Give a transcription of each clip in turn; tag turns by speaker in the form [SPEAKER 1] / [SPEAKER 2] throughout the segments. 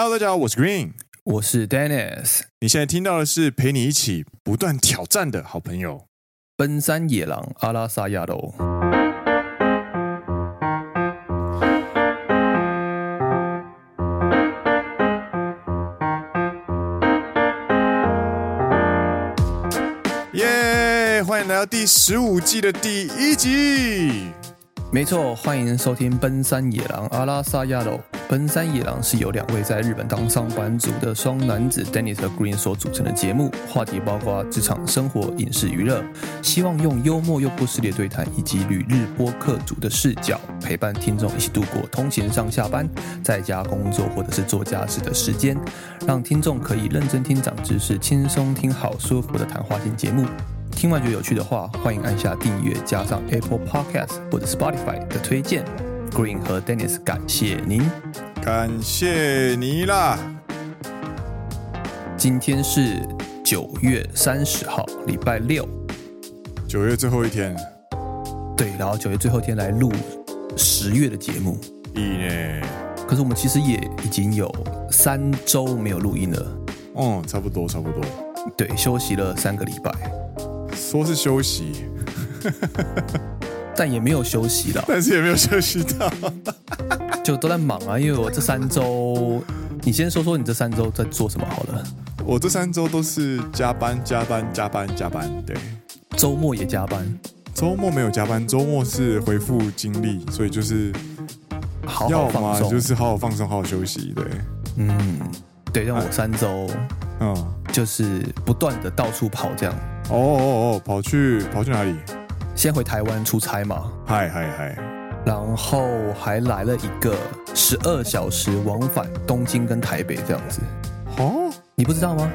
[SPEAKER 1] Hello，大家好，我是 Green，
[SPEAKER 2] 我是 Dennis。
[SPEAKER 1] 你现在听到的是陪你一起不断挑战的好朋友——
[SPEAKER 2] 奔山野狼阿拉萨亚罗。
[SPEAKER 1] 耶！欢迎来到第十五季的第一集。
[SPEAKER 2] 没错，欢迎收听《奔山野狼阿拉萨亚罗》。奔山野郎是由两位在日本当上班族的双男子 Dennis 和 Green 所组成的节目，话题包括职场、生活、影视、娱乐，希望用幽默又不失礼对谈，以及旅日播客组的视角，陪伴听众一起度过通勤上下班、在家工作或者是做家事的时间，让听众可以认真听长知识，轻松听好舒服的谈话性节目。听完觉得有趣的话，欢迎按下订阅，加上 Apple Podcast 或者 Spotify 的推荐。Green 和 Dennis 感谢您，
[SPEAKER 1] 感谢你啦！
[SPEAKER 2] 今天是九月三十号，礼拜六，
[SPEAKER 1] 九月最后一天。
[SPEAKER 2] 对，然后九月最后一天来录十月的节目。
[SPEAKER 1] 一呢？
[SPEAKER 2] 可是我们其实也已经有三周没有录音了。
[SPEAKER 1] 嗯，差不多，差不多。
[SPEAKER 2] 对，休息了三个礼拜。
[SPEAKER 1] 说是休息，
[SPEAKER 2] 但也没有休息了。
[SPEAKER 1] 但是也没有休息到，
[SPEAKER 2] 就都在忙啊。因为我这三周，你先说说你这三周在做什么好了。
[SPEAKER 1] 我这三周都是加班、加班、加班、加班。对，
[SPEAKER 2] 周末也加班。
[SPEAKER 1] 周末没有加班，周末是恢复精力，所以就是
[SPEAKER 2] 好好放松，
[SPEAKER 1] 就是好好放松，好好休息。对，
[SPEAKER 2] 嗯，对，让我三周，嗯，就是不断的到处跑这样。
[SPEAKER 1] 哦哦哦，跑去跑去哪里？
[SPEAKER 2] 先回台湾出差嘛。
[SPEAKER 1] 嗨嗨嗨！
[SPEAKER 2] 然后还来了一个十二小时往返东京跟台北这样子。
[SPEAKER 1] 哦，
[SPEAKER 2] 你不知道吗？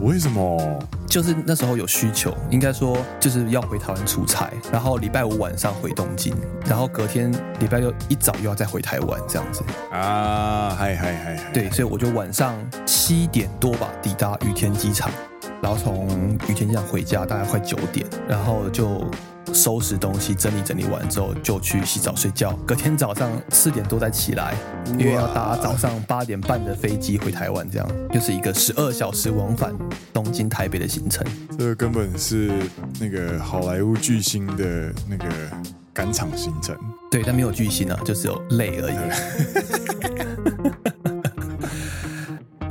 [SPEAKER 1] 为什么？
[SPEAKER 2] 就是那时候有需求，应该说就是要回台湾出差，然后礼拜五晚上回东京，然后隔天礼拜六一早又要再回台湾这样子。
[SPEAKER 1] 啊，嗨嗨嗨！
[SPEAKER 2] 对，所以我就晚上七点多吧抵达羽田机场。然后从羽田机场回家大概快九点，然后就收拾东西，整理整理完之后就去洗澡睡觉。隔天早上四点多再起来，因为要搭早上八点半的飞机回台湾，这样就是一个十二小时往返东京台北的行程。
[SPEAKER 1] 这个根本是那个好莱坞巨星的那个赶场行程。
[SPEAKER 2] 对，但没有巨星啊，就只有累而已。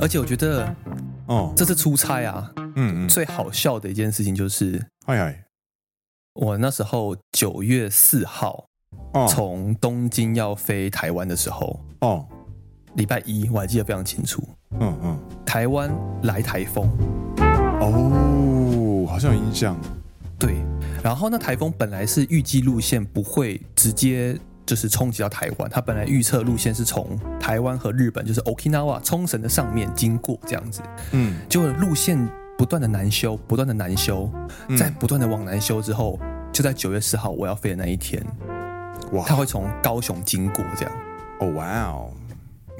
[SPEAKER 2] 而且我觉得，哦，这次出差啊。嗯，嗯，最好笑的一件事情就是，嗨嗨，我那时候九月四号，哦，从东京要飞台湾的时候，哦，礼拜一我还记得非常清楚，嗯嗯，台湾来台风，
[SPEAKER 1] 哦，好像有印象，
[SPEAKER 2] 对，然后那台风本来是预计路线不会直接就是冲击到台湾，它本来预测路线是从台湾和日本，就是 Okinawa 冲绳的上面经过这样子，嗯，结果路线。不断的难修，不断的难修，在不断的往南修之后，就在九月四号我要飞的那一天，哇，他会从高雄经过这样。
[SPEAKER 1] 哦，哇哦，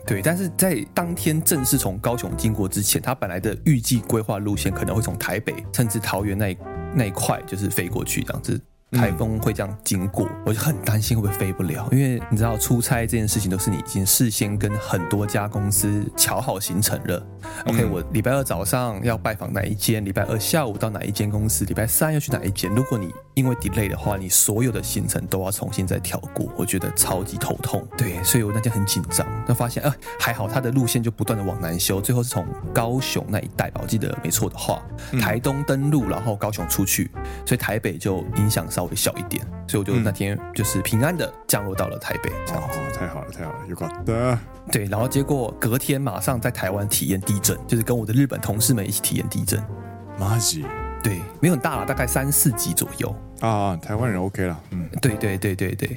[SPEAKER 2] 对，但是在当天正式从高雄经过之前，他本来的预计规划路线可能会从台北甚至桃园那那一块就是飞过去这样子。台风会这样经过，我就很担心会不会飞不了，因为你知道出差这件事情都是你已经事先跟很多家公司瞧好行程了。OK，我礼拜二早上要拜访哪一间，礼拜二下午到哪一间公司，礼拜三要去哪一间。如果你因为 delay 的话，你所有的行程都要重新再调过，我觉得超级头痛。对，所以我那天很紧张，那发现，呃，还好他的路线就不断的往南修，最后是从高雄那一带吧，我记得没错的话，台东登陆，然后高雄出去，所以台北就影响稍微小一点，所以我就那天就是平安的降落到了台北，这样子。
[SPEAKER 1] 哦，太好了，太好了，有搞的。
[SPEAKER 2] 对，然后结果隔天马上在台湾体验地震，就是跟我的日本同事们一起体验地震。
[SPEAKER 1] 妈吉，
[SPEAKER 2] 对，没有很大了，大概三四级左右。
[SPEAKER 1] 啊，台湾人 OK 了，嗯，
[SPEAKER 2] 对对对对对。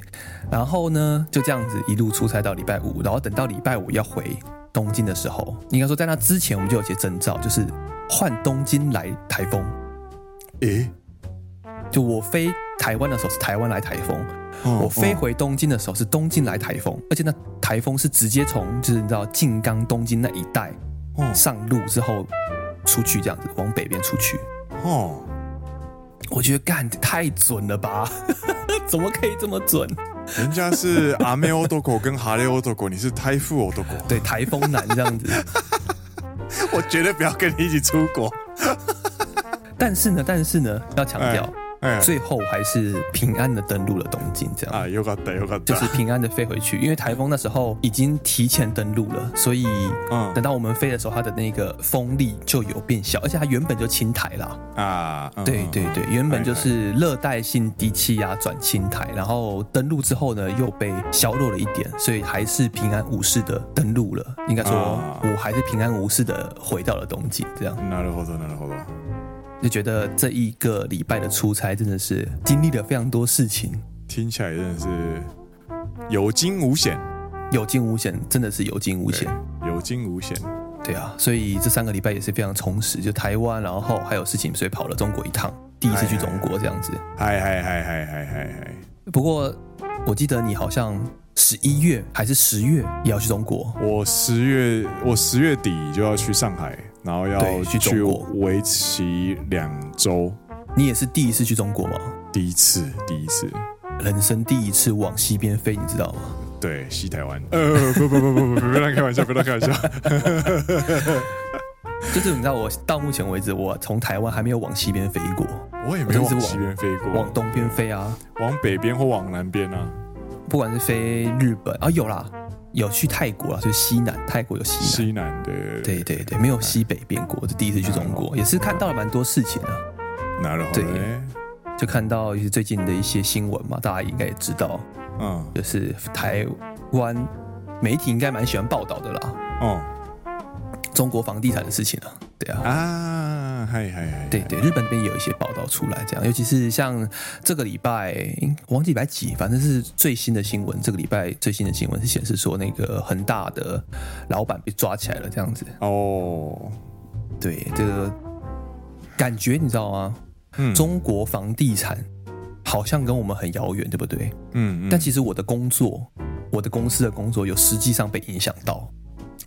[SPEAKER 2] 然后呢，就这样子一路出差到礼拜五，然后等到礼拜五要回东京的时候，应该说在那之前我们就有些征兆，就是换东京来台风。诶，就我飞。台湾的时候是台湾来台风，哦、我飞回东京的时候是东京来台风，哦、而且那台风是直接从就是你知道静冈东京那一带上路之后出去这样子往北边出去哦，我觉得干太准了吧，怎么可以这么准？
[SPEAKER 1] 人家是阿妹欧多狗跟哈雷欧多狗，你是台富欧多狗，
[SPEAKER 2] 对，台风男这样子。
[SPEAKER 1] 我绝对不要跟你一起出国。
[SPEAKER 2] 但是呢，但是呢，要强调。
[SPEAKER 1] 哎哎，
[SPEAKER 2] 最后还是平安的登陆了东京，这样
[SPEAKER 1] 啊，有个对，有个
[SPEAKER 2] 就是平安的飞回去，因为台风那时候已经提前登陆了，所以嗯，等到我们飞的时候，它的那个风力就有变小，而且它原本就轻台了啊，对对对，原本就是热带性低气压转轻台，然后登陆之后呢，又被削弱了一点，所以还是平安无事的登陆了，应该说我还是平安无事的回到了东京，这样。
[SPEAKER 1] なるほど、なるほど。
[SPEAKER 2] 就觉得这一个礼拜的出差真的是经历了非常多事情，
[SPEAKER 1] 听起来真的是有惊无险，
[SPEAKER 2] 有惊无险，真的是有惊无险，
[SPEAKER 1] 有惊无险。
[SPEAKER 2] 对啊，所以这三个礼拜也是非常充实，就台湾，然后还有事情，所以跑了中国一趟，第一次去中国这样子。
[SPEAKER 1] 嗨嗨嗨嗨嗨嗨嗨！
[SPEAKER 2] 不过我记得你好像十一月还是十月也要去中国，
[SPEAKER 1] 我十月我十月底就要去上海。然后要去中国为期两周，
[SPEAKER 2] 你也是第一次去中国吗？
[SPEAKER 1] 第一次，第一次，
[SPEAKER 2] 人生第一次往西边飞，你知道吗？
[SPEAKER 1] 对，西台湾。呃，不不不不不，别乱开玩笑，不乱开玩笑。
[SPEAKER 2] 就是你知道，我到目前为止，我从台湾还没有往西边飞过。
[SPEAKER 1] 我也没有往西边飞过，
[SPEAKER 2] 往东边飞啊，
[SPEAKER 1] 往北边或往南边啊。
[SPEAKER 2] 不管是飞日本啊，有啦。有去泰国啊，就是西南，泰国有西南，
[SPEAKER 1] 西南的
[SPEAKER 2] 对对。对，没有西北边国，这第一次去中国，也是看到了蛮多事情啊。
[SPEAKER 1] 哪了？
[SPEAKER 2] 对，就看到一些最近的一些新闻嘛，大家应该也知道，嗯，就是台湾媒体应该蛮喜欢报道的啦，哦，中国房地产的事情啊，对啊，
[SPEAKER 1] 啊，嗨嗨嗨，
[SPEAKER 2] 对对，日本那边也有一些报道出来，这样，尤其是像这个礼拜，我忘记礼拜几，反正是最新的新闻。这个礼拜最新的新闻是显示说，那个恒大的老板被抓起来了，这样子。哦，对，这个感觉你知道吗？嗯，中国房地产好像跟我们很遥远，对不对？嗯，嗯，但其实我的工作，我的公司的工作有实际上被影响到。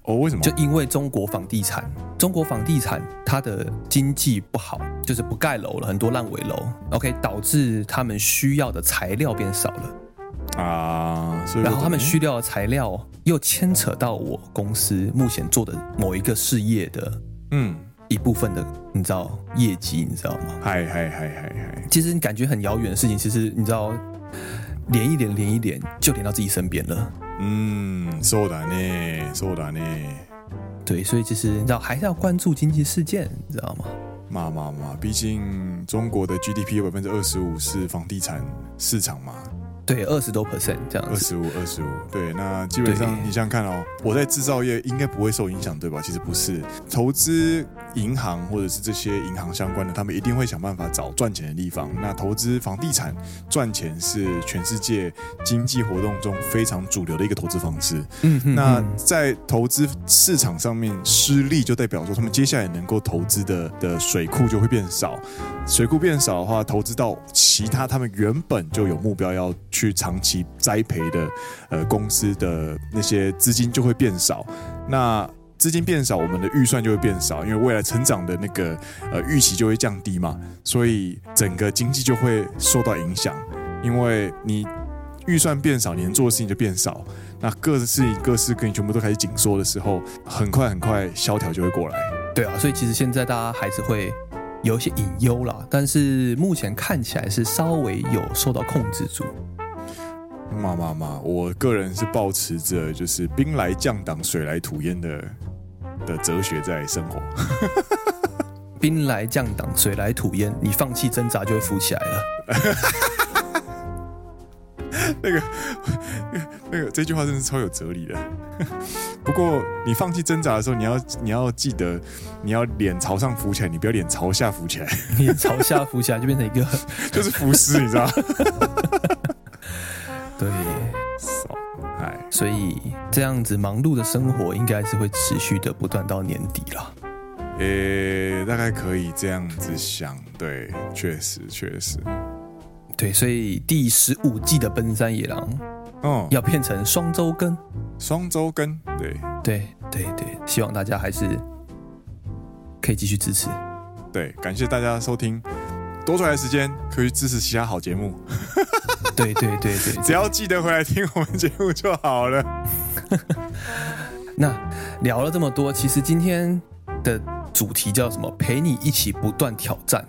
[SPEAKER 1] 哦，为什么？
[SPEAKER 2] 就因为中国房地产，中国房地产它的经济不好，就是不盖楼了，很多烂尾楼，OK，导致他们需要的材料变少了啊。所以，然后他们需要的材料又牵扯到我公司目前做的某一个事业的，嗯，一部分的，你知道业绩，你知道吗？
[SPEAKER 1] 嗨嗨嗨嗨嗨！
[SPEAKER 2] 其实你感觉很遥远的事情，其实你知道，连一连连一连，就连到自己身边了。
[SPEAKER 1] 嗯，そうだね，そうだね。
[SPEAKER 2] 对，所以就是你知道，还是要关注经济事件，你知道吗？
[SPEAKER 1] 嘛嘛嘛，毕竟中国的 GDP 有百分之二十五是房地产市场嘛。
[SPEAKER 2] 对，二十多 percent 这样子，
[SPEAKER 1] 二十五，二十五。对，那基本上你想想看哦，我在制造业应该不会受影响，对吧？其实不是，投资银行或者是这些银行相关的，他们一定会想办法找赚钱的地方。那投资房地产赚钱是全世界经济活动中非常主流的一个投资方式。嗯哼哼，那在投资市场上面失利，就代表说他们接下来能够投资的的水库就会变少。水库变少的话，投资到其他他们原本就有目标要去去长期栽培的呃公司的那些资金就会变少。那资金变少，我们的预算就会变少，因为未来成长的那个呃预期就会降低嘛，所以整个经济就会受到影响。因为你预算变少，你能做的事情就变少，那各事情各事跟你全部都开始紧缩的时候，很快很快萧条就会过来。
[SPEAKER 2] 对啊，所以其实现在大家还是会。有一些隐忧啦，但是目前看起来是稍微有受到控制住。
[SPEAKER 1] 妈妈妈，我个人是抱持着就是兵来将挡，水来土掩的的哲学在生活。
[SPEAKER 2] 兵来将挡，水来土掩，你放弃挣扎就会浮起来了。
[SPEAKER 1] 那个，那个，那个，这句话真的是超有哲理的。不过，你放弃挣扎的时候，你要你要记得，你要脸朝上浮起来，你不要脸朝下浮起来。
[SPEAKER 2] 脸朝下浮起来就变成一个，
[SPEAKER 1] 就是浮尸，你知道？
[SPEAKER 2] 对，哎，所以这样子忙碌的生活应该是会持续的，不断到年底了。
[SPEAKER 1] 呃、欸，大概可以这样子想，对，确实确实，
[SPEAKER 2] 对，所以第十五季的奔山野狼。哦，要变成双周更，
[SPEAKER 1] 双周更，对
[SPEAKER 2] 对对对，希望大家还是可以继续支持。
[SPEAKER 1] 对，感谢大家收听，多出来的时间可以支持其他好节目。
[SPEAKER 2] 对对对对，
[SPEAKER 1] 只要记得回来听我们节目就好了。
[SPEAKER 2] 那聊了这么多，其实今天的主题叫什么？陪你一起不断挑战。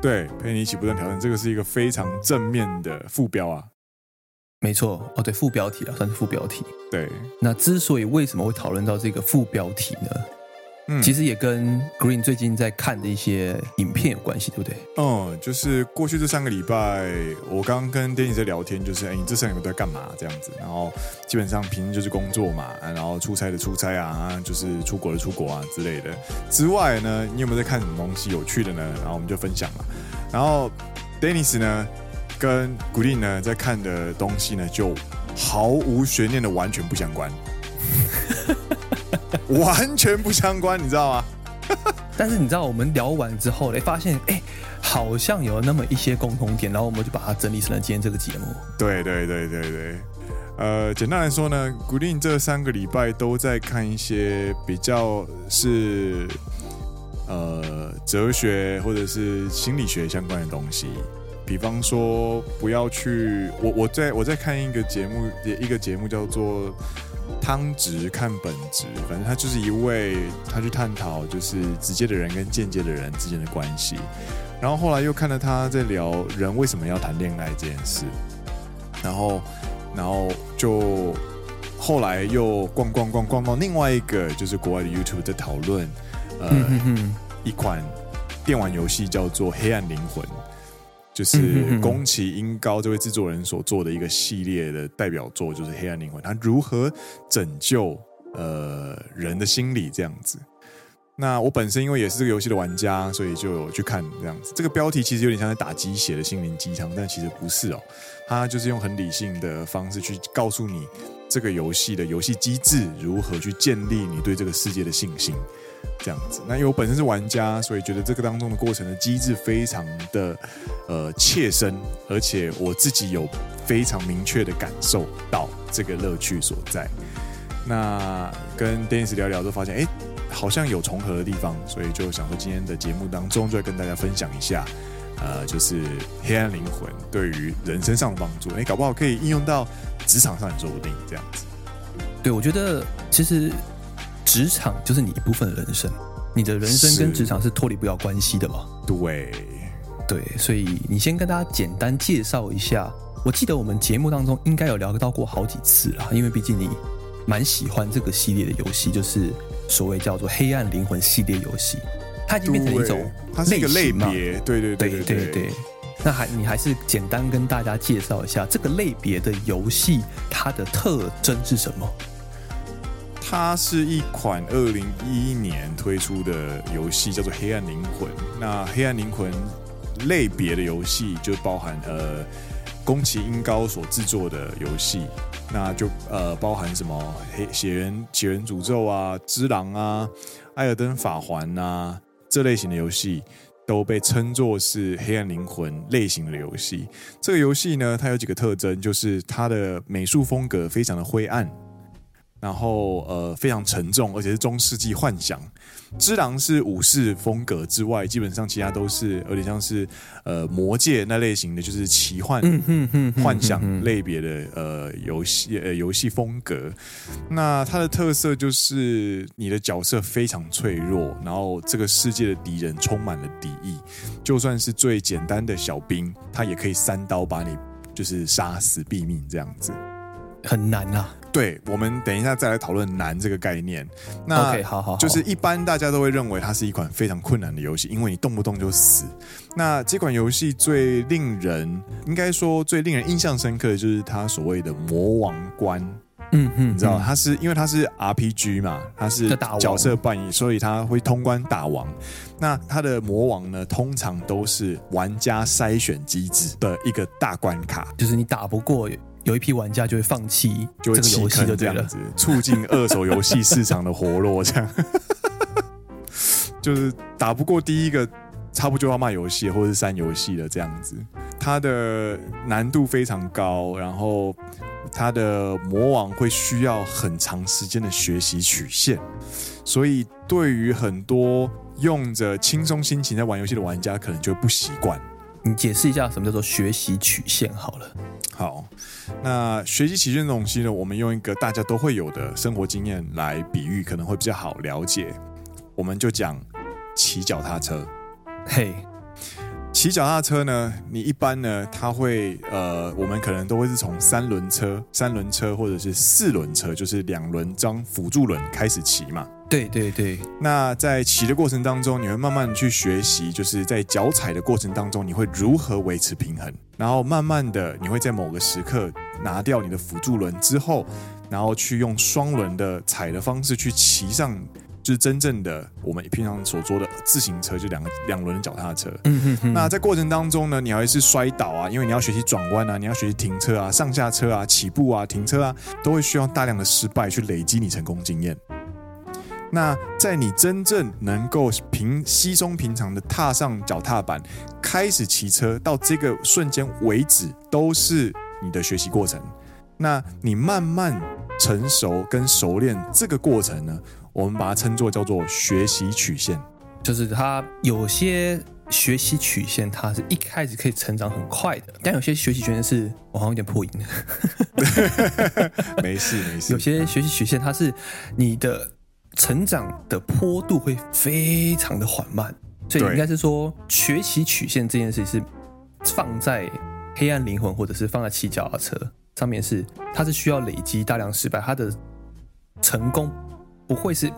[SPEAKER 1] 对，陪你一起不断挑战，这个是一个非常正面的副标啊。
[SPEAKER 2] 没错，哦，对，副标题啊，算是副标题。
[SPEAKER 1] 对，
[SPEAKER 2] 那之所以为什么会讨论到这个副标题呢？嗯，其实也跟 Green 最近在看的一些影片有关系，对不对？
[SPEAKER 1] 嗯，就是过去这三个礼拜，我刚刚跟 Danny 在聊天，就是哎，你这三个礼拜在干嘛？这样子，然后基本上平时就是工作嘛，然后出差的出差啊，就是出国的出国啊之类的。之外呢，你有没有在看什么东西有趣的呢？然后我们就分享嘛。然后 Dennis 呢，跟 Green 呢在看的东西呢，就毫无悬念的完全不相关。完全不相关，你知道吗？
[SPEAKER 2] 但是你知道，我们聊完之后，嘞，发现哎，好像有那么一些共同点，然后我们就把它整理成了今天这个节目。
[SPEAKER 1] 对对对对对，呃，简单来说呢，Green 这三个礼拜都在看一些比较是呃哲学或者是心理学相关的东西，比方说不要去，我我在我在看一个节目，一个节目叫做。汤值看本质，反正他就是一位，他去探讨就是直接的人跟间接的人之间的关系。然后后来又看到他在聊人为什么要谈恋爱这件事，然后，然后就后来又逛逛逛逛到另外一个就是国外的 YouTube 在讨论，呃，一款电玩游戏叫做《黑暗灵魂》。就是宫崎英高这位制作人所做的一个系列的代表作，就是《黑暗灵魂》，他如何拯救呃人的心理这样子。那我本身因为也是这个游戏的玩家，所以就有去看这样子。这个标题其实有点像在打鸡血的心灵鸡汤，但其实不是哦。他就是用很理性的方式去告诉你这个游戏的游戏机制如何去建立你对这个世界的信心。这样子，那因为我本身是玩家，所以觉得这个当中的过程的机制非常的呃切身，而且我自己有非常明确的感受到这个乐趣所在。那跟 Dennis 聊聊都发现，哎，好像有重合的地方，所以就想说今天的节目当中就要跟大家分享一下，呃，就是黑暗灵魂对于人生上的帮助，哎，搞不好可以应用到职场上也说不定。这样子，
[SPEAKER 2] 对，我觉得其实。职场就是你一部分的人生，你的人生跟职场是脱离不了关系的嘛？
[SPEAKER 1] 对，
[SPEAKER 2] 对，所以你先跟大家简单介绍一下。我记得我们节目当中应该有聊到过好几次了，因为毕竟你蛮喜欢这个系列的游戏，就是所谓叫做《黑暗灵魂》系列游戏，它已经变成一种
[SPEAKER 1] 它是一个类别，对对对对对，对，对。
[SPEAKER 2] 那还你还是简单跟大家介绍一下这个类别的游戏，它的特征是什么？
[SPEAKER 1] 它是一款二零一一年推出的游戏，叫做《黑暗灵魂》。那《黑暗灵魂》类别的游戏就包含呃，宫崎英高所制作的游戏，那就呃包含什么黑血人血人诅咒啊、只狼啊、艾尔登法环啊这类型的游戏，都被称作是《黑暗灵魂》类型的游戏。这个游戏呢，它有几个特征，就是它的美术风格非常的灰暗。然后呃非常沉重，而且是中世纪幻想。之狼是武士风格之外，基本上其他都是有点像是呃魔界那类型的，就是奇幻幻想类别的呃游戏呃游戏风格。那它的特色就是你的角色非常脆弱，然后这个世界的敌人充满了敌意，就算是最简单的小兵，他也可以三刀把你就是杀死毙命这样子。
[SPEAKER 2] 很难啊！
[SPEAKER 1] 对，我们等一下再来讨论难这个概念。那
[SPEAKER 2] OK，好好好，
[SPEAKER 1] 就是一般大家都会认为它是一款非常困难的游戏，因为你动不动就死。那这款游戏最令人，应该说最令人印象深刻的就是它所谓的魔王关。嗯嗯，你知道，它是因为它是 RPG 嘛，它是角色扮演，所以它会通关打王。那它的魔王呢，通常都是玩家筛选机制的一个大关卡，
[SPEAKER 2] 就是你打不过。有一批玩家就会放弃这个游戏，就这样子
[SPEAKER 1] 促进二手游戏市场的活络，这样 就是打不过第一个，差不多就要卖游戏或者是删游戏了，这样子。它的难度非常高，然后它的魔王会需要很长时间的学习曲线，所以对于很多用着轻松心情在玩游戏的玩家，可能就不习惯。
[SPEAKER 2] 你解释一下什么叫做学习曲线好了。
[SPEAKER 1] 好，那学习曲线的东西呢，我们用一个大家都会有的生活经验来比喻，可能会比较好了解。我们就讲骑脚踏车。
[SPEAKER 2] 嘿。
[SPEAKER 1] 骑脚踏车呢，你一般呢，它会呃，我们可能都会是从三轮车、三轮车或者是四轮车，就是两轮装辅助轮开始骑嘛。
[SPEAKER 2] 对对对。
[SPEAKER 1] 那在骑的过程当中，你会慢慢去学习，就是在脚踩的过程当中，你会如何维持平衡，然后慢慢的，你会在某个时刻拿掉你的辅助轮之后，然后去用双轮的踩的方式去骑上。就是真正的我们平常所说的自行车，就两个两轮的脚踏车。
[SPEAKER 2] 嗯哼哼。
[SPEAKER 1] 那在过程当中呢，你还会是摔倒啊，因为你要学习转弯啊，你要学习停车啊、上下车啊、起步啊、停车啊，都会需要大量的失败去累积你成功经验。那在你真正能够平稀松平常的踏上脚踏板，开始骑车到这个瞬间为止，都是你的学习过程。那你慢慢成熟跟熟练这个过程呢，我们把它称作叫做学习曲线，
[SPEAKER 2] 就是它有些学习曲线，它是一开始可以成长很快的，但有些学习曲线是我好像有点破音，
[SPEAKER 1] 没事没事。
[SPEAKER 2] 有些学习曲线，它是你的成长的坡度会非常的缓慢，所以应该是说学习曲线这件事情是放在黑暗灵魂或者是放在骑脚踏车上面，是它是需要累积大量失败，它的成功。不会是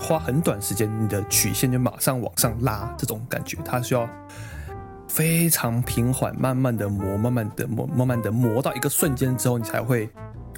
[SPEAKER 2] 花很短时间，你的曲线就马上往上拉这种感觉，它需要非常平缓，慢慢的磨，慢慢的磨，慢慢的磨到一个瞬间之后，你才会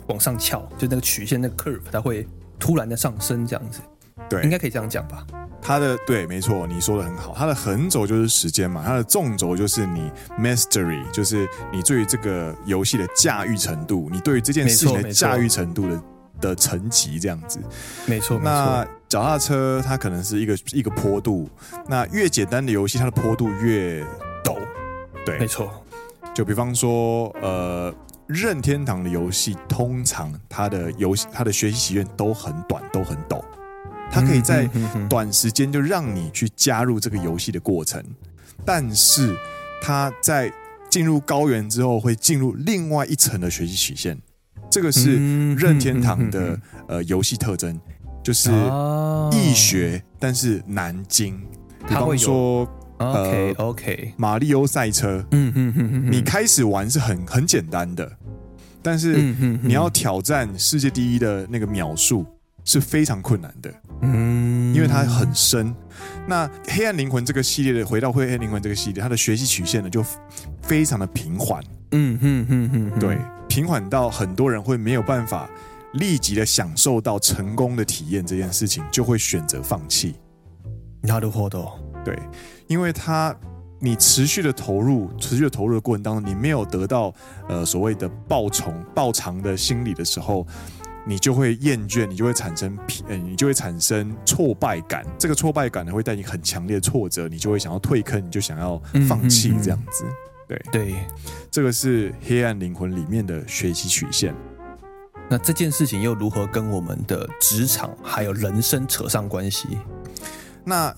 [SPEAKER 2] 往上翘，就那个曲线那个 curve，它会突然的上升，这样子。
[SPEAKER 1] 对，
[SPEAKER 2] 应该可以这样讲吧？
[SPEAKER 1] 它的对，没错，你说的很好。它的横轴就是时间嘛，它的纵轴就是你 mastery，就是你对于这个游戏的驾驭程度，你对于这件事情的驾驭程度的。的层级这样子，
[SPEAKER 2] 没错。
[SPEAKER 1] 那脚踏车它可能是一个一个坡度，那越简单的游戏，它的坡度越陡。对，
[SPEAKER 2] 没错。
[SPEAKER 1] 就比方说，呃，任天堂的游戏，通常它的游戏它的学习期限都很短，都很陡。它可以在短时间就让你去加入这个游戏的过程，但是它在进入高原之后，会进入另外一层的学习曲线。这个是任天堂的呃游戏特征，就是易学但是难精。比方说
[SPEAKER 2] ，OK OK，
[SPEAKER 1] 马里欧赛车，
[SPEAKER 2] 嗯嗯嗯，
[SPEAKER 1] 你开始玩是很很简单的，但是你要挑战世界第一的那个秒数是非常困难的，嗯，因为它很深。那黑暗灵魂这个系列的，回到黑暗灵魂这个系列，它的学习曲线呢就非常的平缓，
[SPEAKER 2] 嗯嗯嗯嗯，
[SPEAKER 1] 对。平缓到很多人会没有办法立即的享受到成功的体验，这件事情就会选择放弃。
[SPEAKER 2] なるほど。
[SPEAKER 1] 对，因为他你持续的投入，持续的投入的过程当中，你没有得到呃所谓的报酬报偿的心理的时候，你就会厌倦，你就会产生疲，呃，你就会产生挫败感。这个挫败感呢，会带你很强烈的挫折，你就会想要退坑，你就想要放弃这样子。嗯嗯嗯 对对，这个是黑暗灵魂里面的学习曲线。
[SPEAKER 2] 那这件事情又如何跟我们的职场还有人生扯上关系？
[SPEAKER 1] 那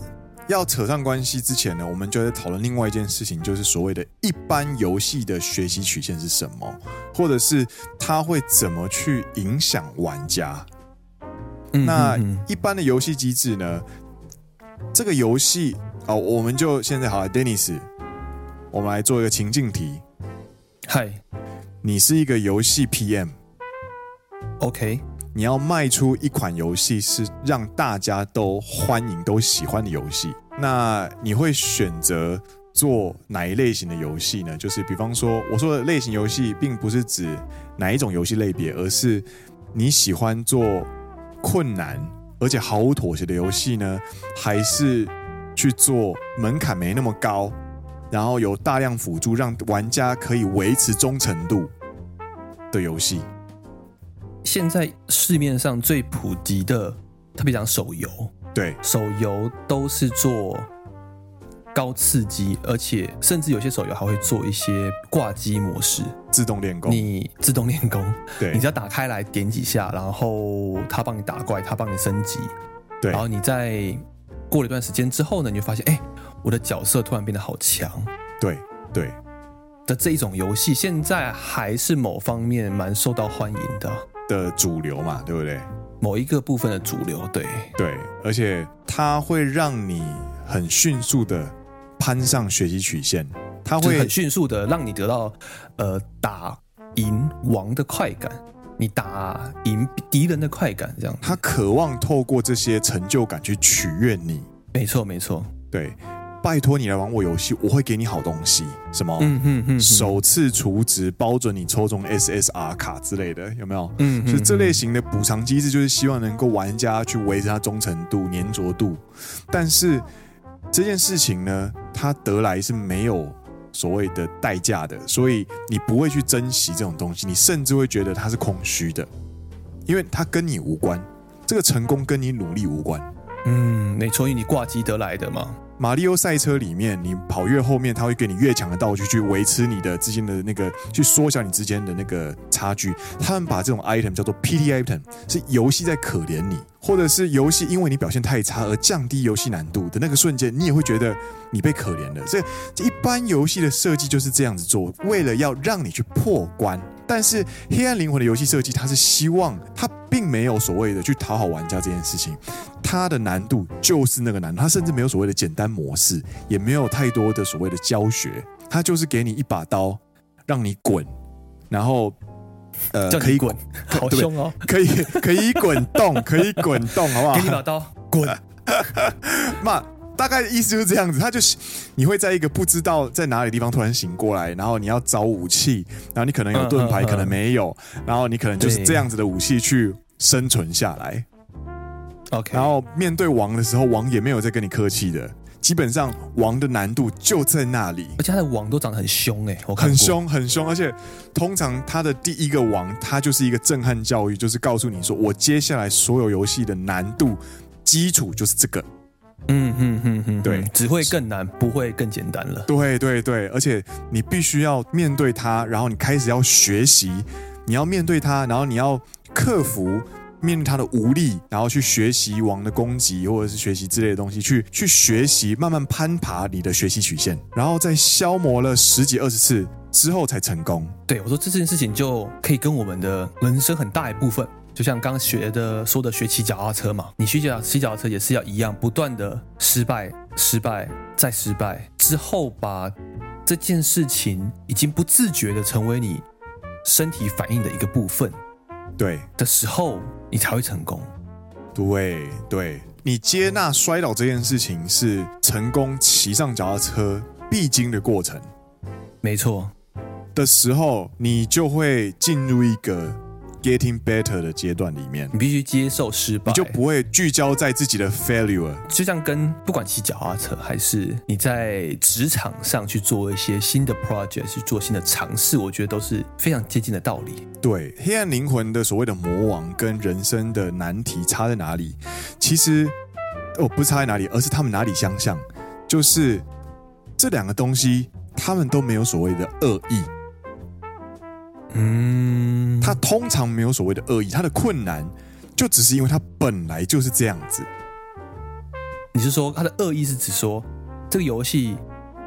[SPEAKER 1] 要扯上关系之前呢，我们就在讨论另外一件事情，就是所谓的一般游戏的学习曲线是什么，或者是它会怎么去影响玩家？嗯、那一般的游戏机制呢？这个游戏哦，我们就现在好了，Dennis。我们来做一个情境题。
[SPEAKER 2] 嗨，
[SPEAKER 1] 你是一个游戏 PM，OK，你要卖出一款游戏是让大家都欢迎、都喜欢的游戏。那你会选择做哪一类型的游戏呢？就是比方说，我说的类型游戏，并不是指哪一种游戏类别，而是你喜欢做困难而且毫无妥协的游戏呢，还是去做门槛没那么高？然后有大量辅助，让玩家可以维持忠诚度的游戏。
[SPEAKER 2] 现在市面上最普及的，特别讲手游，
[SPEAKER 1] 对，
[SPEAKER 2] 手游都是做高刺激，而且甚至有些手游还会做一些挂机模式，
[SPEAKER 1] 自动练功。
[SPEAKER 2] 你自动练功，
[SPEAKER 1] 对，
[SPEAKER 2] 你只要打开来点几下，然后他帮你打怪，他帮你升级，
[SPEAKER 1] 对，
[SPEAKER 2] 然后你在过了一段时间之后呢，你就发现，哎。我的角色突然变得好强，
[SPEAKER 1] 对对，
[SPEAKER 2] 的这一种游戏，现在还是某方面蛮受到欢迎的。
[SPEAKER 1] 的主流嘛，对不对？
[SPEAKER 2] 某一个部分的主流，对。
[SPEAKER 1] 对，而且它会让你很迅速的攀上学习曲线，它会
[SPEAKER 2] 很迅速的让你得到呃打赢王的快感，你打赢敌人的快感，这样。
[SPEAKER 1] 他渴望透过这些成就感去取悦你，
[SPEAKER 2] 没错没错，
[SPEAKER 1] 对。拜托你来玩我游戏，我会给你好东西，什么？
[SPEAKER 2] 嗯嗯嗯，
[SPEAKER 1] 首次储值，包准你抽中 SSR 卡之类的，有没有？
[SPEAKER 2] 嗯，
[SPEAKER 1] 所以这类型的补偿机制，就是希望能够玩家去维持他忠诚度、粘着度。但是这件事情呢，它得来是没有所谓的代价的，所以你不会去珍惜这种东西，你甚至会觉得它是空虚的，因为它跟你无关，这个成功跟你努力无关。
[SPEAKER 2] 嗯，没错，因为你挂机得来的嘛。
[SPEAKER 1] 马里奥赛车里面，你跑越后面，它会给你越强的道具，去维持你的之间的那个，去缩小你之间的那个差距。他们把这种 item 叫做 pity item，是游戏在可怜你，或者是游戏因为你表现太差而降低游戏难度的那个瞬间，你也会觉得你被可怜了。所以一般游戏的设计就是这样子做，为了要让你去破关。但是黑暗灵魂的游戏设计，它是希望它并没有所谓的去讨好玩家这件事情，它的难度就是那个难度，它甚至没有所谓的简单模式，也没有太多的所谓的教学，它就是给你一把刀，让你滚，然后呃可以滚，
[SPEAKER 2] 好凶哦，
[SPEAKER 1] 可以可以滚动，可以滚动，好不好？
[SPEAKER 2] 给你把刀滚，
[SPEAKER 1] 那。大概的意思就是这样子，他就是你会在一个不知道在哪里地方突然醒过来，然后你要找武器，然后你可能有盾牌，可能没有，然后你可能就是这样子的武器去生存下来。
[SPEAKER 2] OK，
[SPEAKER 1] 然后面对王的时候，王也没有在跟你客气的，基本上王的难度就在那里，
[SPEAKER 2] 而且他的王都长得很凶哎，
[SPEAKER 1] 很凶很凶，而且通常他的第一个王，他就是一个震撼教育，就是告诉你说，我接下来所有游戏的难度基础就是这个。
[SPEAKER 2] 嗯哼哼哼，
[SPEAKER 1] 对，
[SPEAKER 2] 只会更难，不会更简单了。
[SPEAKER 1] 对对对，而且你必须要面对它，然后你开始要学习，你要面对它，然后你要克服面对他的无力，然后去学习王的攻击或者是学习之类的东西，去去学习，慢慢攀爬你的学习曲线，然后在消磨了十几二十次之后才成功。
[SPEAKER 2] 对，我说这件事情就可以跟我们的人生很大一部分。就像刚学的说的，学骑脚踏车嘛，你学脚骑脚踏车也是要一样，不断的失败、失败再失败之后，把这件事情已经不自觉的成为你身体反应的一个部分，
[SPEAKER 1] 对
[SPEAKER 2] 的时候，你才会成功。
[SPEAKER 1] 对对，你接纳摔倒这件事情是成功骑上脚踏车必经的过程，
[SPEAKER 2] 没错。
[SPEAKER 1] 的时候，你就会进入一个。Getting better 的阶段里面，
[SPEAKER 2] 你必须接受失败，
[SPEAKER 1] 你就不会聚焦在自己的 failure。
[SPEAKER 2] 就像跟不管骑脚踏车，还是你在职场上去做一些新的 project，去做新的尝试，我觉得都是非常接近的道理。
[SPEAKER 1] 对，黑暗灵魂的所谓的魔王跟人生的难题差在哪里？其实哦，不是差在哪里，而是他们哪里相像，就是这两个东西，他们都没有所谓的恶意。
[SPEAKER 2] 嗯，
[SPEAKER 1] 他通常没有所谓的恶意，他的困难就只是因为他本来就是这样子。
[SPEAKER 2] 你是说他的恶意是指说这个游戏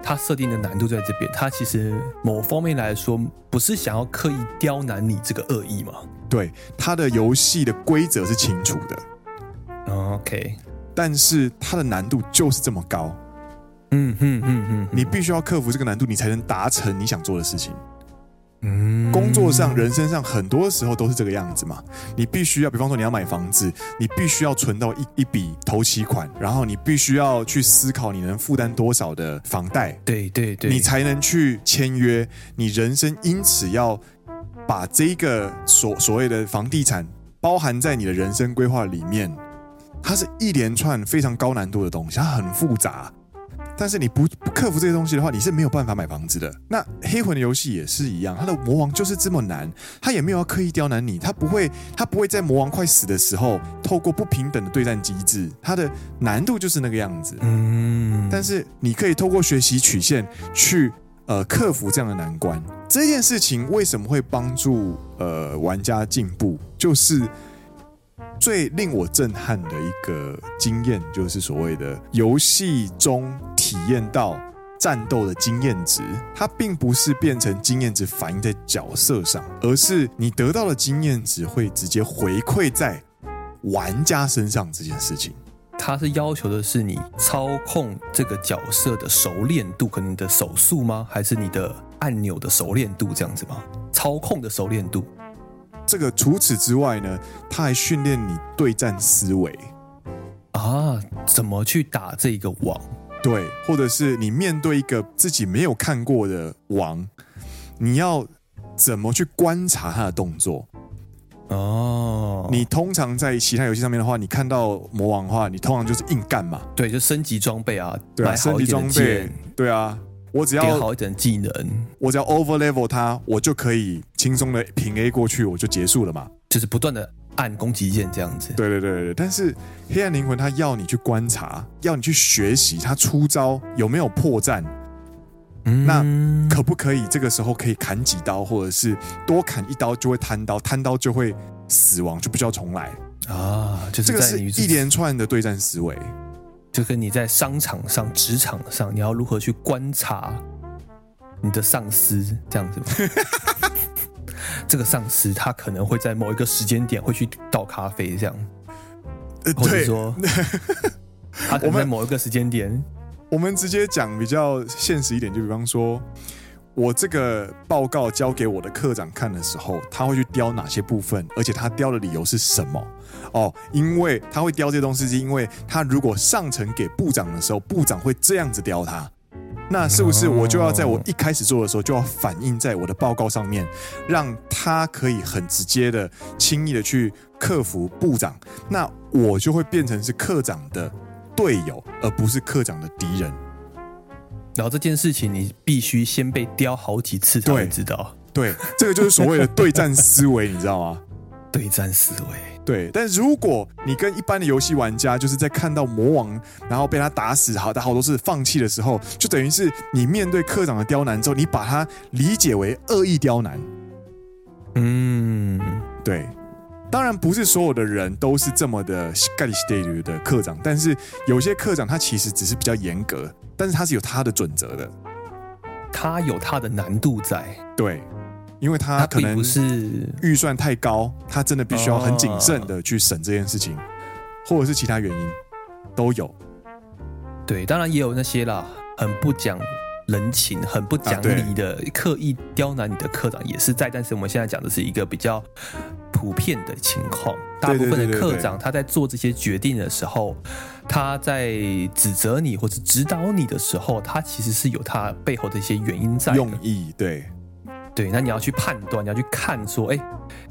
[SPEAKER 2] 它设定的难度在这边，它其实某方面来说不是想要刻意刁难你这个恶意吗？
[SPEAKER 1] 对，他的游戏的规则是清楚的。
[SPEAKER 2] OK，
[SPEAKER 1] 但是它的难度就是这么高。
[SPEAKER 2] 嗯哼哼哼，
[SPEAKER 1] 你必须要克服这个难度，你才能达成你想做的事情。
[SPEAKER 2] 嗯，
[SPEAKER 1] 工作上、人生上，很多时候都是这个样子嘛。你必须要，比方说你要买房子，你必须要存到一一笔头期款，然后你必须要去思考你能负担多少的房贷，
[SPEAKER 2] 对对对，
[SPEAKER 1] 你才能去签约。你人生因此要把这个所所谓的房地产包含在你的人生规划里面，它是一连串非常高难度的东西，它很复杂。但是你不不克服这些东西的话，你是没有办法买房子的。那黑魂的游戏也是一样，它的魔王就是这么难，他也没有要刻意刁难你，他不会，他不会在魔王快死的时候，透过不平等的对战机制，它的难度就是那个样子。
[SPEAKER 2] 嗯，
[SPEAKER 1] 但是你可以透过学习曲线去呃克服这样的难关。这件事情为什么会帮助呃玩家进步？就是。最令我震撼的一个经验，就是所谓的游戏中体验到战斗的经验值，它并不是变成经验值反映在角色上，而是你得到的经验值会直接回馈在玩家身上这件事情。
[SPEAKER 2] 它是要求的是你操控这个角色的熟练度，可能你的手速吗？还是你的按钮的熟练度这样子吗？操控的熟练度。
[SPEAKER 1] 这个除此之外呢，它还训练你对战思维
[SPEAKER 2] 啊，怎么去打这个王？
[SPEAKER 1] 对，或者是你面对一个自己没有看过的王，你要怎么去观察他的动作？哦，你通常在其他游戏上面的话，你看到魔王的话，你通常就是硬干嘛？
[SPEAKER 2] 对，就升级装备啊，
[SPEAKER 1] 对啊，升级装备，对啊，我只要
[SPEAKER 2] 好一点技能，
[SPEAKER 1] 我只要 over level 它，我就可以轻松的平 A 过去，我就结束了嘛。
[SPEAKER 2] 就是不断的按攻击键这样子。
[SPEAKER 1] 对对对对，但是黑暗灵魂他要你去观察，要你去学习他出招有没有破绽。嗯，那可不可以这个时候可以砍几刀，或者是多砍一刀就会贪刀，贪刀就会死亡，就不需要重来
[SPEAKER 2] 啊？就是
[SPEAKER 1] 这个是一连串的对战思维，
[SPEAKER 2] 就跟你在商场上、职场上，你要如何去观察你的上司这样子吗？这个上司他可能会在某一个时间点会去倒咖啡，这样，或者说 他可能在某一个时间点。
[SPEAKER 1] 我们直接讲比较现实一点，就比方说，我这个报告交给我的课长看的时候，他会去雕哪些部分，而且他雕的理由是什么？哦，因为他会雕这些东西，是因为他如果上呈给部长的时候，部长会这样子雕他，那是不是我就要在我一开始做的时候就要反映在我的报告上面，让他可以很直接的、轻易的去克服部长，那我就会变成是课长的。队友，而不是课长的敌人。
[SPEAKER 2] 然后这件事情，你必须先被雕好几次才会知道。
[SPEAKER 1] 对，这个就是所谓的对战思维，你知道吗？
[SPEAKER 2] 对战思维。
[SPEAKER 1] 对，但如果你跟一般的游戏玩家，就是在看到魔王，然后被他打死，好，打好多次放弃的时候，就等于是你面对科长的刁难之后，你把它理解为恶意刁难。嗯，对。当然不是所有的人都是这么的咖喱西德的课长，但是有些课长他其实只是比较严格，但是他是有他的准则的，
[SPEAKER 2] 他有他的难度在。
[SPEAKER 1] 对，因为他可能不是预算太高，他真的必须要很谨慎的去审这件事情，或者是其他原因都有。
[SPEAKER 2] 对，当然也有那些啦，很不讲人情、很不讲理的，刻意刁难你的课长也是在。但是我们现在讲的是一个比较。普遍的情况，大部分的课长他在做这些决定的时候，他在指责你或者指导你的时候，他其实是有他背后的一些原因在
[SPEAKER 1] 用意。对，
[SPEAKER 2] 对，那你要去判断，你要去看说，哎，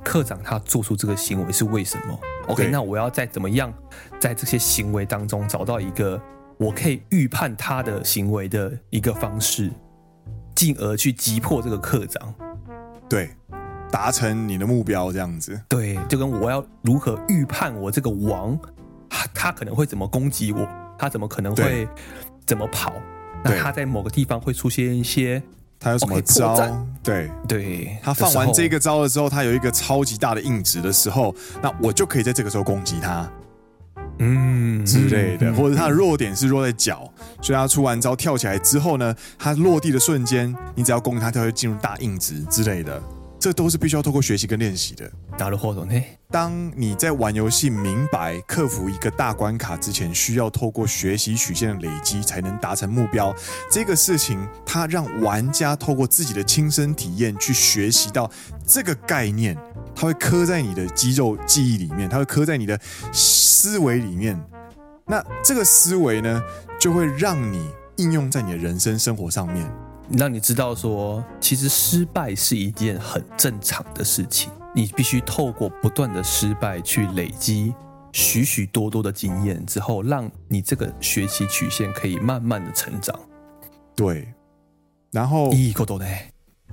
[SPEAKER 2] 科长他做出这个行为是为什么？OK，那我要在怎么样，在这些行为当中找到一个我可以预判他的行为的一个方式，进而去击破这个科长。
[SPEAKER 1] 对。达成你的目标，这样子。
[SPEAKER 2] 对，就跟我要如何预判我这个王，他可能会怎么攻击我，他怎么可能会怎么跑？那他在某个地方会出现一些，
[SPEAKER 1] 他有什么招？对
[SPEAKER 2] 对，
[SPEAKER 1] 他放完这个招了之后，他有一个超级大的硬直的时候，那我就可以在这个时候攻击他，嗯之类的，或者他的弱点是落在脚，所以他出完招跳起来之后呢，他落地的瞬间，你只要攻击他，他会进入大硬直之类的。这都是必须要透过学习跟练习的。
[SPEAKER 2] 打了活动呢？
[SPEAKER 1] 当你在玩游戏明白克服一个大关卡之前，需要透过学习曲线的累积才能达成目标。这个事情，它让玩家透过自己的亲身体验去学习到这个概念，它会刻在你的肌肉记忆里面，它会刻在你的思维里面。那这个思维呢，就会让你应用在你的人生生活上面。
[SPEAKER 2] 让你知道说，其实失败是一件很正常的事情。你必须透过不断的失败去累积许许多多的经验之后，让你这个学习曲线可以慢慢的成长。
[SPEAKER 1] 对，然后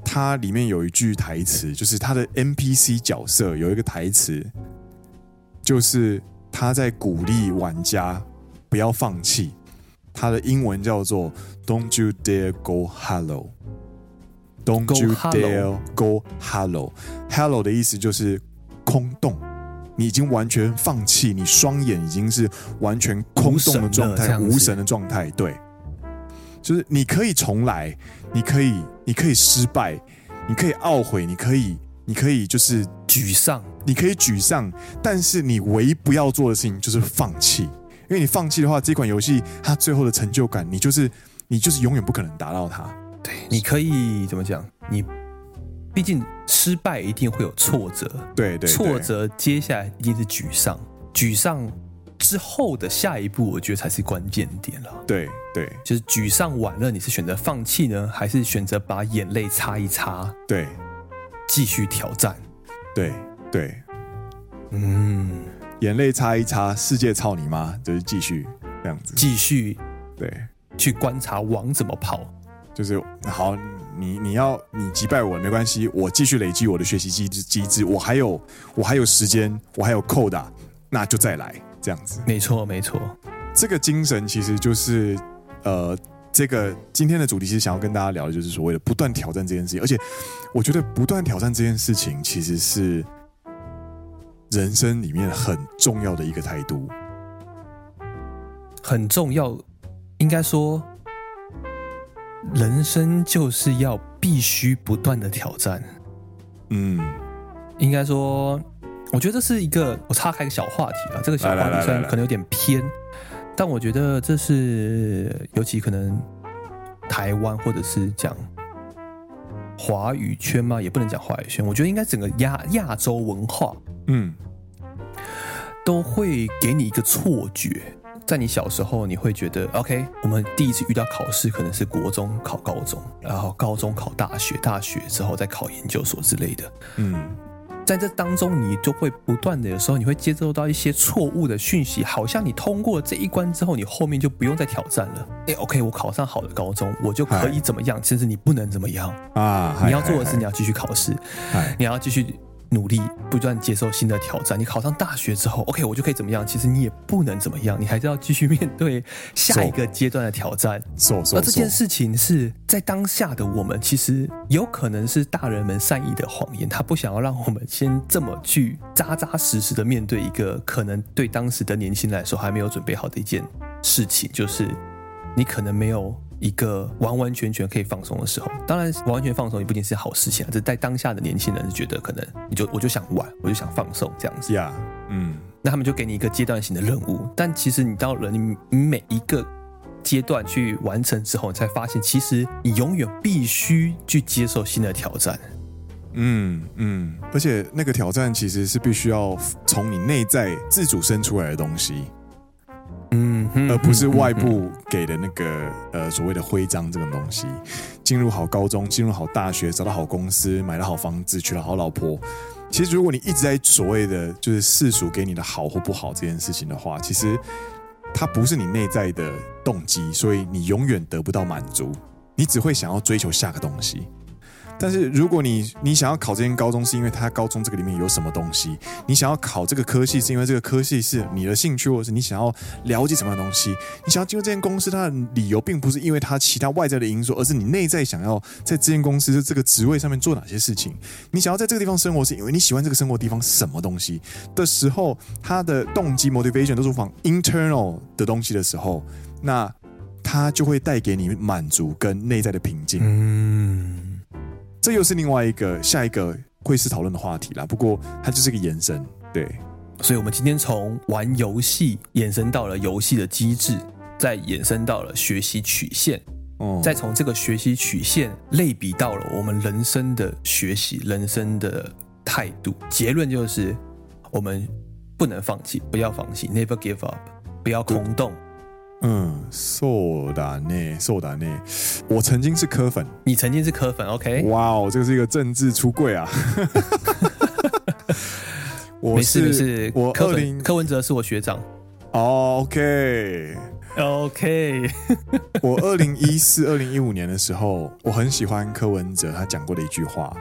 [SPEAKER 1] 它里面有一句台词，就是他的 NPC 角色有一个台词，就是他在鼓励玩家不要放弃。他的英文叫做 "Don't you dare go hollow, Don't you dare go hollow." Hollow 的意思就是空洞，你已经完全放弃，你双眼已经是完全空洞的状态，无神的状态。对，就是你可以重来，你可以，你可以失败，你可以懊悔，你可以，你可以就是
[SPEAKER 2] 沮丧，
[SPEAKER 1] 你可以沮丧，但是你唯一不要做的事情就是放弃，因为你放弃的话，这款游戏它最后的成就感，你就是你就是永远不可能达到它。
[SPEAKER 2] 对，你可以怎么讲？你毕竟失败一定会有挫折，
[SPEAKER 1] 对对，对，
[SPEAKER 2] 挫折接下来一定是沮丧，沮丧。之后的下一步，我觉得才是关键点了。
[SPEAKER 1] 对对，
[SPEAKER 2] 就是沮丧完了，你是选择放弃呢，还是选择把眼泪擦一擦？
[SPEAKER 1] 对，
[SPEAKER 2] 继续挑战。
[SPEAKER 1] 对对，
[SPEAKER 2] 嗯，
[SPEAKER 1] 眼泪擦一擦，世界操你妈，就是继续这样子。
[SPEAKER 2] 继续
[SPEAKER 1] 对，
[SPEAKER 2] 去观察王怎么跑。
[SPEAKER 1] 就是好，你你要你击败我没关系，我继续累积我的学习机制机制，我还有我还有时间，我还有扣打，那就再来。这样子，
[SPEAKER 2] 没错没错，
[SPEAKER 1] 这个精神其实就是，呃，这个今天的主题其实想要跟大家聊的就是所谓的不断挑战这件事情，而且我觉得不断挑战这件事情其实是人生里面很重要的一个态度，
[SPEAKER 2] 很重要，应该说，人生就是要必须不断的挑战，
[SPEAKER 1] 嗯，
[SPEAKER 2] 应该说。我觉得这是一个我岔开一个小话题啊，这个小话题虽然可能有点偏，但我觉得这是尤其可能台湾或者是讲华语圈嘛，也不能讲华语圈，我觉得应该整个亚亚洲文化，
[SPEAKER 1] 嗯，
[SPEAKER 2] 都会给你一个错觉，在你小时候你会觉得，OK，我们第一次遇到考试可能是国中考高中，然后高中考大学，大学之后再考研究所之类的，
[SPEAKER 1] 嗯。
[SPEAKER 2] 在这当中，你就会不断的，有时候你会接受到一些错误的讯息，好像你通过了这一关之后，你后面就不用再挑战了。哎，OK，我考上好的高中，我就可以怎么样？甚至你不能怎么样
[SPEAKER 1] 啊！
[SPEAKER 2] 你要做的是你要继续考试，你要继续。努力不断接受新的挑战，你考上大学之后，OK，我就可以怎么样？其实你也不能怎么样，你还是要继续面对下一个阶段的挑战。
[SPEAKER 1] So, so, so, so.
[SPEAKER 2] 而这件事情是在当下的我们，其实有可能是大人们善意的谎言，他不想要让我们先这么去扎扎实实的面对一个可能对当时的年轻人来说还没有准备好的一件事情，就是你可能没有。一个完完全全可以放松的时候，当然完完全放松也不一定是好事情啊。这在当下的年轻人是觉得可能你就我就想玩，我就想放松这样子。
[SPEAKER 1] 呀，嗯，
[SPEAKER 2] 那他们就给你一个阶段性的任务，但其实你到了你你每一个阶段去完成之后，你才发现其实你永远必须去接受新的挑战。
[SPEAKER 1] 嗯嗯，而且那个挑战其实是必须要从你内在自主生出来的东西。
[SPEAKER 2] 嗯，
[SPEAKER 1] 而不是外部给的那个呃所谓的徽章这种东西。进入好高中，进入好大学，找到好公司，买了好房子，娶了好老婆。其实，如果你一直在所谓的就是世俗给你的好或不好这件事情的话，其实它不是你内在的动机，所以你永远得不到满足，你只会想要追求下个东西。但是如果你你想要考这间高中，是因为他高中这个里面有什么东西？你想要考这个科系，是因为这个科系是你的兴趣，或者是你想要了解什么样的东西？你想要进入这间公司，它的理由并不是因为它其他外在的因素，而是你内在想要在这间公司的这个职位上面做哪些事情？你想要在这个地方生活，是因为你喜欢这个生活地方什么东西的时候，他的动机 motivation 都是往 internal 的东西的时候，那它就会带给你满足跟内在的平静。
[SPEAKER 2] 嗯。
[SPEAKER 1] 这又是另外一个下一个会是讨论的话题啦。不过它就是个延伸，对。
[SPEAKER 2] 所以，我们今天从玩游戏延伸到了游戏的机制，再延伸到了学习曲线，
[SPEAKER 1] 哦，
[SPEAKER 2] 再从这个学习曲线类比到了我们人生的学习、人生的态度。结论就是，我们不能放弃，不要放弃，Never give up，不要空洞。
[SPEAKER 1] 嗯，そうだね，そうだね。我曾经是柯粉，
[SPEAKER 2] 你曾经是柯粉，OK？
[SPEAKER 1] 哇哦，这个是一个政治出柜啊！
[SPEAKER 2] 我是没事没事，
[SPEAKER 1] 我
[SPEAKER 2] 柯粉柯文哲是我学长。
[SPEAKER 1] Oh, OK
[SPEAKER 2] OK。
[SPEAKER 1] 我二零一四、二零一五年的时候，我很喜欢柯文哲他讲过的一句话。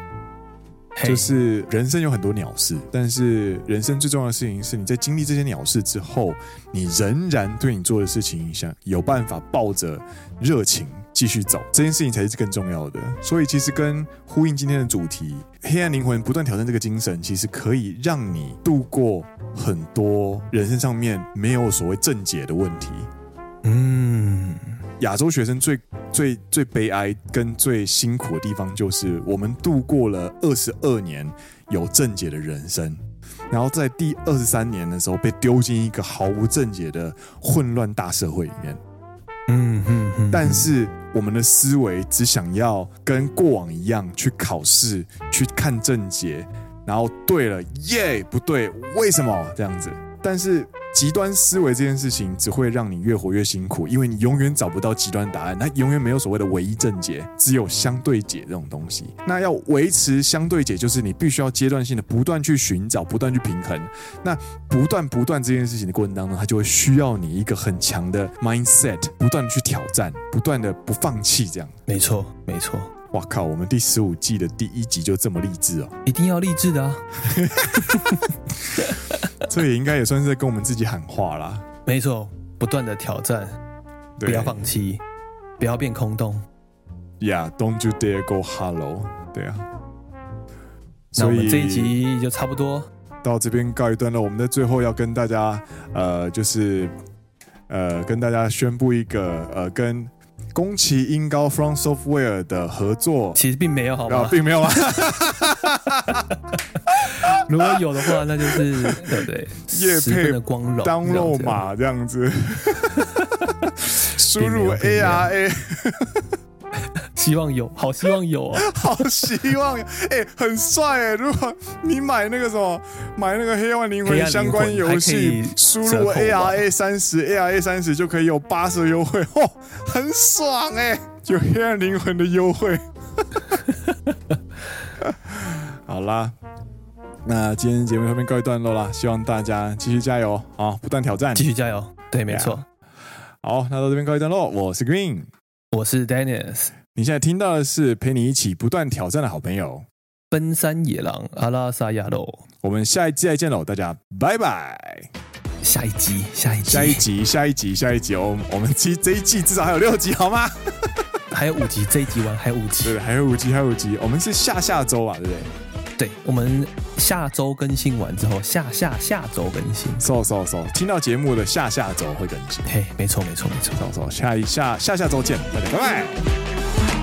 [SPEAKER 1] 就是人生有很多鸟事，但是人生最重要的事情是，你在经历这些鸟事之后，你仍然对你做的事情想有办法抱着热情继续走，这件事情才是更重要的。所以，其实跟呼应今天的主题“黑暗灵魂不断挑战”这个精神，其实可以让你度过很多人生上面没有所谓正解的问题。
[SPEAKER 2] 嗯。
[SPEAKER 1] 亚洲学生最最最悲哀跟最辛苦的地方，就是我们度过了二十二年有正解的人生，然后在第二十三年的时候被丢进一个毫无正解的混乱大社会里面。
[SPEAKER 2] 嗯嗯嗯。
[SPEAKER 1] 但是我们的思维只想要跟过往一样去考试，去看正解，然后对了耶，不对为什么这样子？但是。极端思维这件事情只会让你越活越辛苦，因为你永远找不到极端答案，它永远没有所谓的唯一正解，只有相对解这种东西。那要维持相对解，就是你必须要阶段性的不断去寻找，不断去平衡。那不断不断这件事情的过程当中，它就会需要你一个很强的 mindset，不断的去挑战，不断的不放弃，这样。
[SPEAKER 2] 没错，没错。
[SPEAKER 1] 哇靠！我们第十五季的第一集就这么励志哦，
[SPEAKER 2] 一定要励志的啊！
[SPEAKER 1] 这也应该也算是在跟我们自己喊话啦。
[SPEAKER 2] 没错，不断的挑战，不要放弃，不要变空洞。
[SPEAKER 1] Yeah，don't you dare go hollow。对啊。
[SPEAKER 2] 那我们这一集就差不多
[SPEAKER 1] 到这边告一段落。我们在最后要跟大家，呃，就是呃，跟大家宣布一个，呃，跟。宫崎英高 From Software 的合作，
[SPEAKER 2] 其实并没有，好吗？
[SPEAKER 1] 并没有啊。
[SPEAKER 2] 如果有的话，那就是对不对？
[SPEAKER 1] 叶配
[SPEAKER 2] 的光荣
[SPEAKER 1] ，download 码这样子，输入 ARA。
[SPEAKER 2] 希望有，好希望有啊！
[SPEAKER 1] 好希望有，哎、欸，很帅哎！如果你买那个什么，买那个《黑暗灵魂》相关游戏，输入 ARA 三十，ARA 三十就可以有八折优惠，哦，很爽哎！就《黑暗灵魂》的优惠。好啦，那今天节目这边告一段落啦，希望大家继续加油啊，不断挑战，
[SPEAKER 2] 继续加油。对，没错。
[SPEAKER 1] 好，那到这边告一段落，我是 Green，
[SPEAKER 2] 我是 Dennis。
[SPEAKER 1] 你现在听到的是陪你一起不断挑战的好朋友——
[SPEAKER 2] 奔山野狼阿拉萨亚喽。
[SPEAKER 1] 我们下一季再见喽，大家拜拜！
[SPEAKER 2] 下一集，下一集，
[SPEAKER 1] 下一集，下一集，下一集哦！我们这这一季至少还有六集，好吗？
[SPEAKER 2] 还有五集，这一集完还有五集，
[SPEAKER 1] 对，还有五集，还有五集。我们是下下周啊，对不对？
[SPEAKER 2] 对，我们下周更新完之后，下下下周更新。
[SPEAKER 1] so so so，听到节目的下下周会更新。
[SPEAKER 2] 嘿，没错没错没错。
[SPEAKER 1] so so，下一下下下周见，大家拜拜。